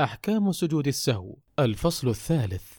أحكام سجود السهو. الفصل الثالث.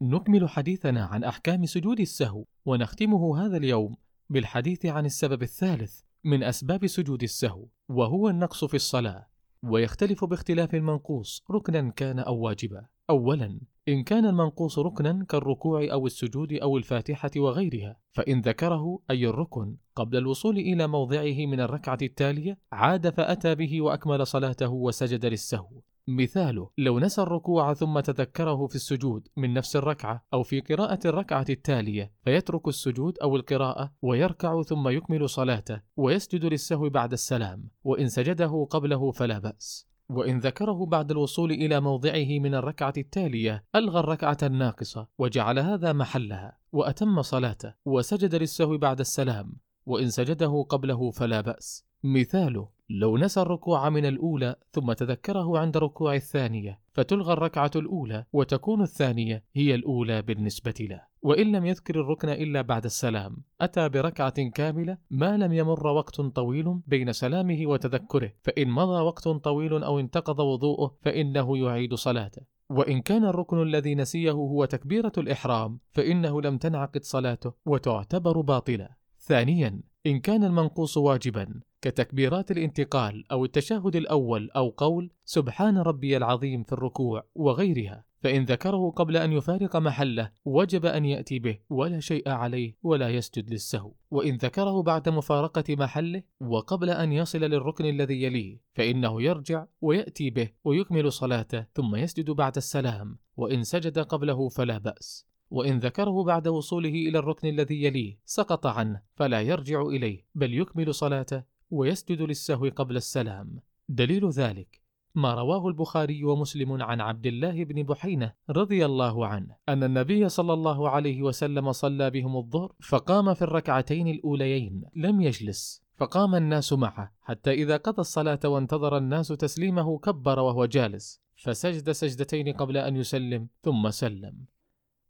نكمل حديثنا عن أحكام سجود السهو ونختمه هذا اليوم بالحديث عن السبب الثالث من أسباب سجود السهو وهو النقص في الصلاة ويختلف باختلاف المنقوص ركنا كان أو واجبا. أولا إن كان المنقوص ركنا كالركوع أو السجود أو الفاتحة وغيرها فإن ذكره أي الركن قبل الوصول إلى موضعه من الركعة التالية عاد فأتى به وأكمل صلاته وسجد للسهو. مثاله لو نسى الركوع ثم تذكره في السجود من نفس الركعة أو في قراءة الركعة التالية فيترك السجود أو القراءة ويركع ثم يكمل صلاته ويسجد للسهو بعد السلام وإن سجده قبله فلا بأس. وإن ذكره بعد الوصول إلى موضعه من الركعة التالية ألغى الركعة الناقصة وجعل هذا محلها وأتم صلاته وسجد للسهو بعد السلام وإن سجده قبله فلا بأس. مثاله لو نسى الركوع من الأولى ثم تذكره عند ركوع الثانية فتلغى الركعة الأولى وتكون الثانية هي الأولى بالنسبة له. وإن لم يذكر الركن إلا بعد السلام أتى بركعة كاملة ما لم يمر وقت طويل بين سلامه وتذكره فإن مضى وقت طويل أو انتقض وضوءه فإنه يعيد صلاته. وإن كان الركن الذي نسيه هو تكبيرة الإحرام فإنه لم تنعقد صلاته وتعتبر باطلة ثانيا إن كان المنقوص واجبا كتكبيرات الانتقال أو التشهد الأول أو قول سبحان ربي العظيم في الركوع وغيرها فإن ذكره قبل أن يفارق محله وجب أن يأتي به ولا شيء عليه ولا يسجد للسهو. وإن ذكره بعد مفارقة محله وقبل أن يصل للركن الذي يليه فإنه يرجع ويأتي به ويكمل صلاته ثم يسجد بعد السلام وإن سجد قبله فلا بأس. وإن ذكره بعد وصوله إلى الركن الذي يليه سقط عنه فلا يرجع إليه بل يكمل صلاته ويسجد للسهو قبل السلام. دليل ذلك ما رواه البخاري ومسلم عن عبد الله بن بحينة رضي الله عنه أن النبي صلى الله عليه وسلم صلى بهم الظهر فقام في الركعتين الأوليين لم يجلس فقام الناس معه حتى إذا قضى الصلاة وانتظر الناس تسليمه كبر وهو جالس فسجد سجدتين قبل أن يسلم ثم سلم.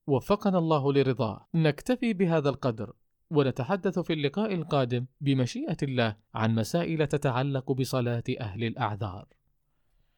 وفقنا الله لرضاه. نكتفي بهذا القدر ونتحدث في اللقاء القادم بمشيئة الله عن مسائل تتعلق بصلاة أهل الأعذار.